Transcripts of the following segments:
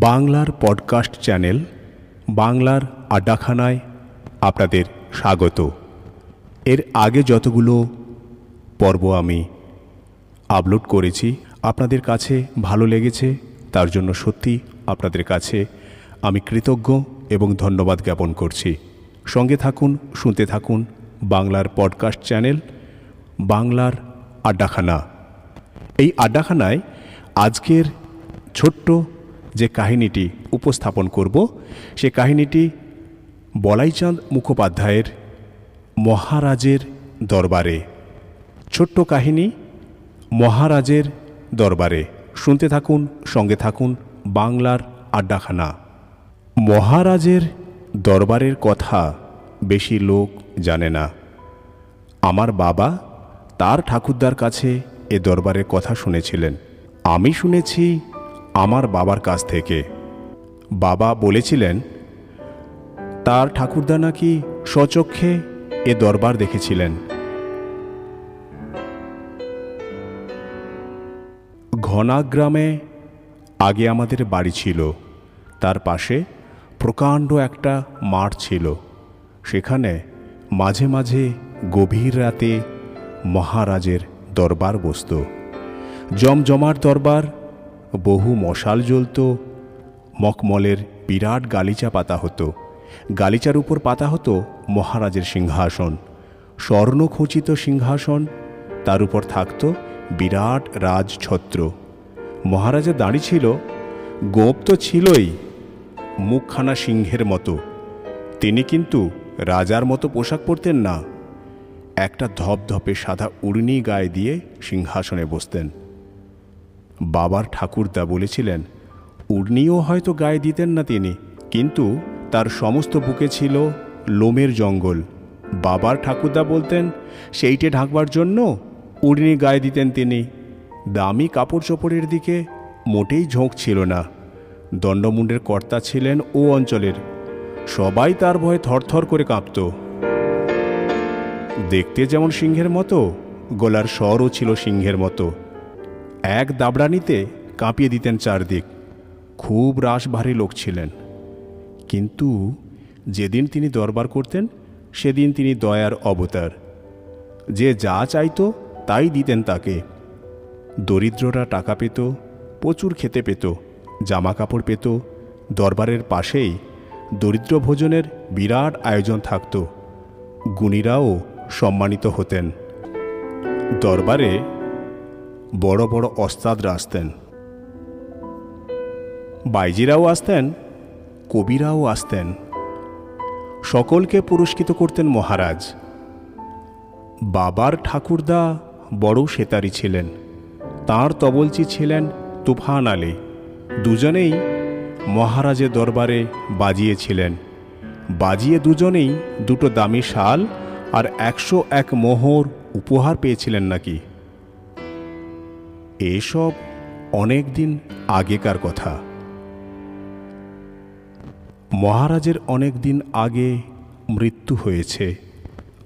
বাংলার podcast channel বাংলার আড্ডাখানায় আপনাদের স্বাগত। এর আগে যতগুলো পর্ব আমি আপলোড করেছি, আপনাদের কাছে ভালো লেগেছে, তার জন্য সত্যি আপনাদের কাছে আমি কৃতজ্ঞ এবং ধন্যবাদ জ্ঞাপন করছি। সঙ্গে থাকুন, শুনতে থাকুন বাংলার পডকাস্ট চ্যানেল বাংলার আড্ডাখানা। এই আড্ডাখানায় আজকের ছোট্ট যে কাহিনীটি উপস্থাপন করব, সে কাহিনীটি বলাইচাঁদ মুখোপাধ্যায়ের মহারাজের দরবারে। ছোট্ট কাহিনী, মহারাজের দরবারে। শুনতে থাকুন, সঙ্গে থাকুন বাংলার আড্ডাখানা। মহারাজের দরবারের কথা বেশি লোক জানে না। আমার বাবা তার ঠাকুরদার কাছে এ দরবারের কথা শুনেছিলেন। আমি শুনেছি আমার বাবার কাছ থেকে। বাবা বলেছিলেন, তার ঠাকুরদা নাকি স্বচক্ষে এ দরবার দেখেছিলেন। ঘনাগ্রামে আগে আমাদের বাড়ি ছিল। তার পাশে প্রকাণ্ড একটা মাঠ ছিল। সেখানে মাঝে মাঝে গভীর রাতে মহারাজের দরবার বসত। জমজমার দরবার বহু মশাল জ্বলত, মকমলের বিরাট গালিচা পাতা হতো। গালিচার উপর পাতা হতো মহারাজের সিংহাসন। স্বর্ণখচিত সিংহাসন, তার উপর থাকত বিরাট রাজছত্র। মহারাজা দাঁড়ি ছিল, গোপ তো ছিলই, মুখখানা সিংহের মতো। তিনি কিন্তু রাজার মতো পোশাক পরতেন না। একটা ধপধপে সাদা উড়নি গায়ে দিয়ে সিংহাসনে বসতেন। বাবার ঠাকুরদা বলেছিলেন উড়নিও হয়তো গায়ে দিতেন না তিনি, কিন্তু তার সমস্ত বুকে ছিল লোমের জঙ্গল। বাবার ঠাকুরদা বলতেন, সেইটে ঢাকবার জন্য উর্নি গায়ে দিতেন তিনি। দামি কাপড় চোপড়ের দিকে মোটেই ঝোঁক ছিল না। দণ্ডমুণ্ডের কর্তা ছিলেন ও অঞ্চলের। সবাই তার ভয়ে থরথর করে কাঁপত। দেখতে যেমন সিংহের মতো, গলার স্বরও ছিল সিংহের মতো। এক দাবড়ানিতে কাঁপিয়ে দিতেন চারদিক। খুব রাশভারী লোক ছিলেন। কিন্তু যেদিন তিনি দরবার করতেন, সেদিন তিনি দয়ার অবতার। যে যা চাইতো, তাই দিতেন তাকে। দরিদ্ররা টাকা পেত, প্রচুর খেতে পেত জামা কাপড় পেত, দরবারের পাশেই দরিদ্র ভোজনের বিরাট আয়োজন থাকত। গুণীরাও সম্মানিত হতেন। দরবারে বড় বড় অস্তাদরা আসতেন। বাইজিরাও আসতেন, কবিরাও আসতেন। সকলকে পুরস্কৃত করতেন মহারাজ। বাবার ঠাকুরদা বড় সেতারি ছিলেন। তার তবলচি ছিলেন তুফান আলী। দুজনেই মহারাজের দরবারে বাজিয়েছিলেন। বাজিয়ে দুজনেই দুটো দামি শাল আর একশো এক মোহর উপহার পেয়েছিলেন নাকি। এসব অনেক দিন আগেকার কথা। মহারাজের অনেক দিন আগে মৃত্যু হয়েছে।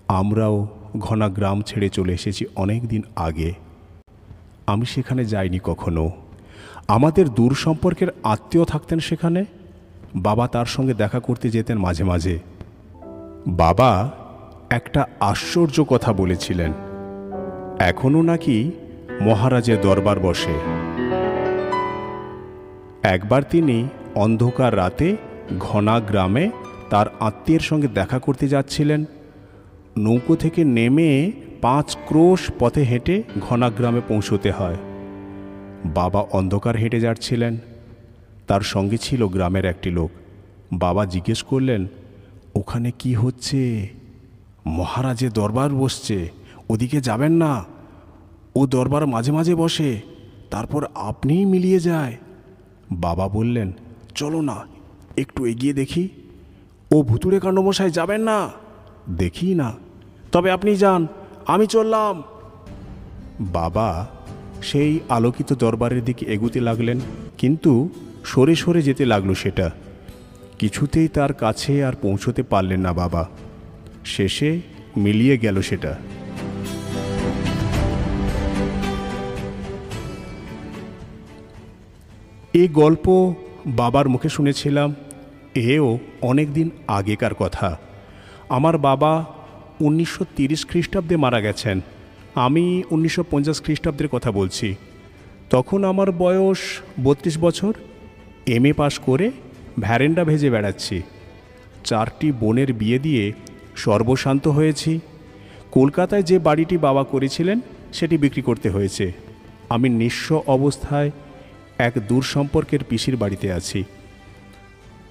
আমরাও ঘনা গ্রাম ছেড়ে চলে এসেছি অনেক দিন আগে। আমি সেখানে যাইনি কখনো। আমাদের দূর সম্পর্কের আত্মীয় থাকতেন সেখানে? বাবা তার সঙ্গে দেখা করতে যেতেন মাঝে মাঝে। বাবা একটা আশ্চর্য কথা বলেছিলেন। এখনও নাকি মহারাজের দরবার বসে। একবার তিনি অন্ধকার রাতে ঘনা গ্রামে তার আত্মীয়ের সঙ্গে দেখা করতে যাচ্ছিলেন। নৌকো থেকে নেমে পাঁচ ক্রোশ পথে হেঁটে ঘনা গ্রামে পৌঁছতে হয়। বাবা অন্ধকার হেঁটে যাচ্ছিলেন। তার সঙ্গে ছিল গ্রামের একটি লোক। বাবা জিজ্ঞেস করলেন, ওখানে কি হচ্ছে? মহারাজের দরবার বসছে। ওদিকে যাবেন না। ও দরবার মাঝে মাঝে বসে, তারপর আপনিই মিলিয়ে যায়। বাবা বললেন, চলো না, একটু এগিয়ে দেখি। ও ভুতুরে কাণ্ডমশাই যাবেন না, দেখি না। তবে আপনি যান, আমি চললাম। বাবা সেই আলোকিত দরবারের দিকে এগুতে লাগলেন, কিন্তু সরে সরে যেতে লাগল সেটা। কিছুতেই তার কাছে আর পৌঁছতে পারলেন না বাবা। শেষে মিলিয়ে গেল সেটা। এই গল্প বাবার মুখে শুনেছিলাম, এও অনেক দিন আগেকার কথা। আমার বাবা উনিশশো তিরিশ খ্রিস্টাব্দে মারা গেছেন। আমি উনিশশো পঞ্চাশ খ্রিস্টাব্দের কথা বলছি। তখন আমার বয়স বত্রিশ বছর। এম এ পাশ করে ভ্যারেন্ডা ভেজে বেড়াচ্ছি। চারটি বোনের বিয়ে দিয়ে সর্বশান্ত হয়েছি। কলকাতায় যে বাড়িটি বাবা করেছিলেন, সেটি বিক্রি করতে হয়েছে। আমি নিঃস্ব অবস্থায় এক দূর সম্পর্কের পিসির বাড়িতে আছি।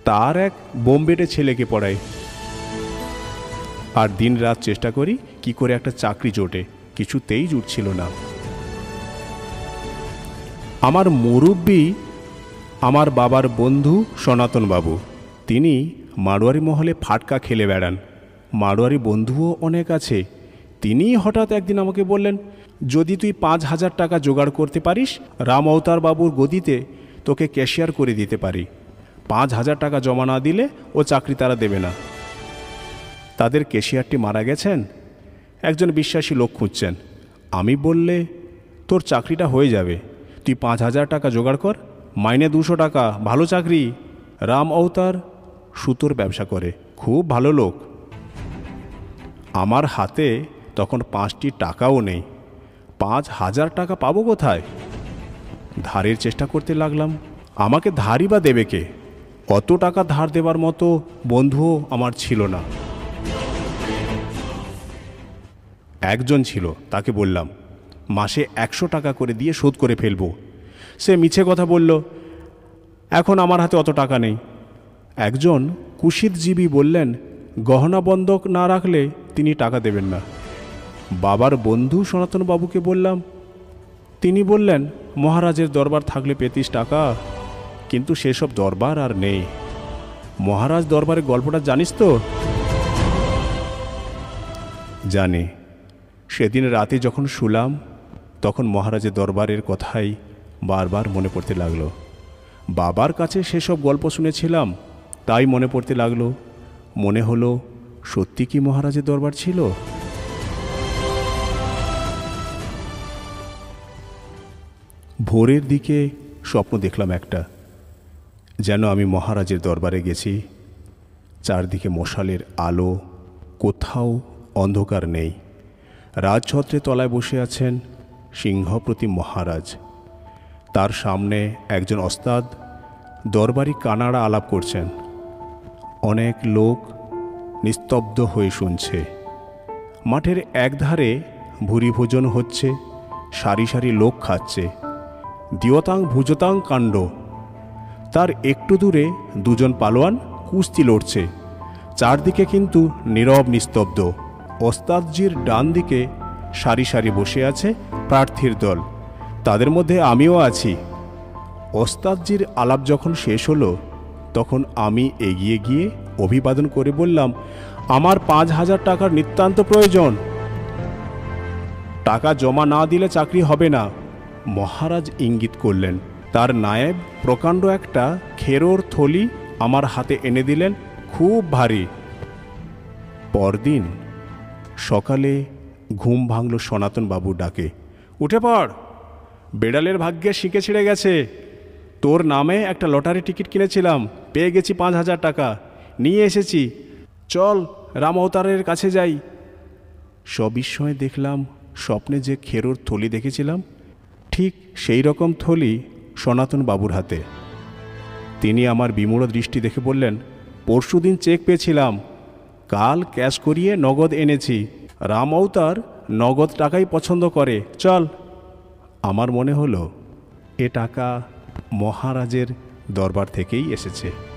তার এক বোম্বেটে ছেলেকে পড়াই। আর দিন রাত চেষ্টা করি কি করে একটা চাকরি জোটে, কিছুতেই জুটছিল না। আমার মুরব্বী, আমার বাবার বন্ধু সনাতন বাবু তিনি মারোয়ারি মহলে ফাটকা খেলে বেড়ান। মারোয়ারি বন্ধুও অনেক আছে। তিনি হঠাৎ একদিন আমাকে বললেন, যদি তুই পাঁচ হাজার টাকা জোগাড় করতে পারিস, রাম অবতার বাবুর গদিতে তোকে ক্যাশিয়ার করে দিতে পারি। পাঁচ হাজার টাকা জমা না দিলে ও চাকরি তারা দেবে না। তাদের ক্যাশিয়ারটি মারা গেছেন। একজন বিশ্বাসী লোক খুঁজছেন। আমি বললে, তোর চাকরিটা হয়ে যাবে। তুই পাঁচ হাজার টাকা জোগাড় কর। মাইনে দুশো টাকা। ভালো চাকরি। রাম অবতার সুতোর ব্যবসা করে। খুব ভালো লোক। আমার হাতে তখন পাঁচটি টাকাও নেই। পাঁচ হাজার টাকা পাবো কোথায়? ধারের চেষ্টা করতে লাগলাম। আমাকে ধারই বা দেবে কে? অত টাকা ধার দেবার মতো বন্ধুও আমার ছিল না। একজন ছিল, তাকে বললাম, মাসে একশো টাকা করে দিয়ে শোধ করে ফেলব। সে মিছে কথা বলল, এখন আমার হাতে অত টাকা নেই। একজন কুশিতজীবী বললেন, গহনা বন্ধক না রাখলে তিনি টাকা দেবেন না। বাবার বন্ধু সনাতন বাবুকে বললাম, তিনি বললেন, মহারাজের দরবার থাকলে পেতিস টাকা, কিন্তু সেসব দরবার আর নেই। মহারাজ দরবারের গল্পটা জানিস তো? জানি। সেদিন রাতে যখন শুলাম, তখন মহারাজের দরবারের কথাই বারবার মনে পড়তে লাগল। বাবার কাছে সেসব গল্প শুনেছিলাম, তাই মনে পড়তে লাগল। মনে হলো, সত্যি কি মহারাজের দরবার ছিল? ভোরের দিকে স্বপ্ন দেখলাম একটা। যেন আমি মহারাজের দরবারে গেছি। চারদিকে মশালের আলো, কোথাও অন্ধকার নেই। রাজছত্রে তলায় বসে আছেন সিংহপ্রতি মহারাজ। তার সামনে একজন ওস্তাদ দরবারি কানাড়া আলাপ করছেন। অনেক লোক নিস্তব্ধ হয়ে শুনছে। মাঠের একধারে ভুরি ভোজন হচ্ছে, সারি সারি লোক খাচ্ছে। দিয়তাং ভুজতাং কাণ্ড। তার একটু দূরে দুজন পালোয়ান কুস্তি লড়ছে। চারদিকে কিন্তু নীরব নিস্তব্ধ। ওস্তাদজির ডান দিকে সারি সারি বসে আছে প্রার্থীর দল। তাদের মধ্যে আমিও আছি। ওস্তাদজির আলাপ যখন শেষ হলো, তখন আমি এগিয়ে গিয়ে অভিবাদন করে বললাম, আমার পাঁচ হাজার টাকার নিতান্ত প্রয়োজন। টাকা জমা না দিলে চাকরি হবে না। মহারাজ ইঙ্গিত করলেন, তার নায়েব প্রকাণ্ড একটা খেরোর থলি আমার হাতে এনে দিলেন, খুব ভারী। পরদিন সকালে ঘুম ভাঙল সনাতন বাবু ডাকে, উঠে পড়, বেড়ালের ভাগ্যে শিখে ছিঁড়ে গেছে। তোর নামে একটা লটারি টিকিট কিনেছিলাম, পেয়ে গেছি পাঁচ হাজার টাকা। নিয়ে এসেছি। চল রাম অবতারের কাছে যাই। সবিস্ময়ে দেখলাম, স্বপ্নে যে খেরোর থলি দেখেছিলাম ঠিক সেই রকম থলি সনাতন বাবুর হাতে। তিনি আমার বিমূঢ় দৃষ্টি দেখে বললেন, পরশুদিন চেক পেয়েছিলাম। কাল ক্যাশ করিয়ে নগদ এনেছি। রাম অবতার নগদ টাকাই পছন্দ করে। চল। আমার মনে হলো, এ টাকা মহারাজের দরবার থেকেই এসেছে।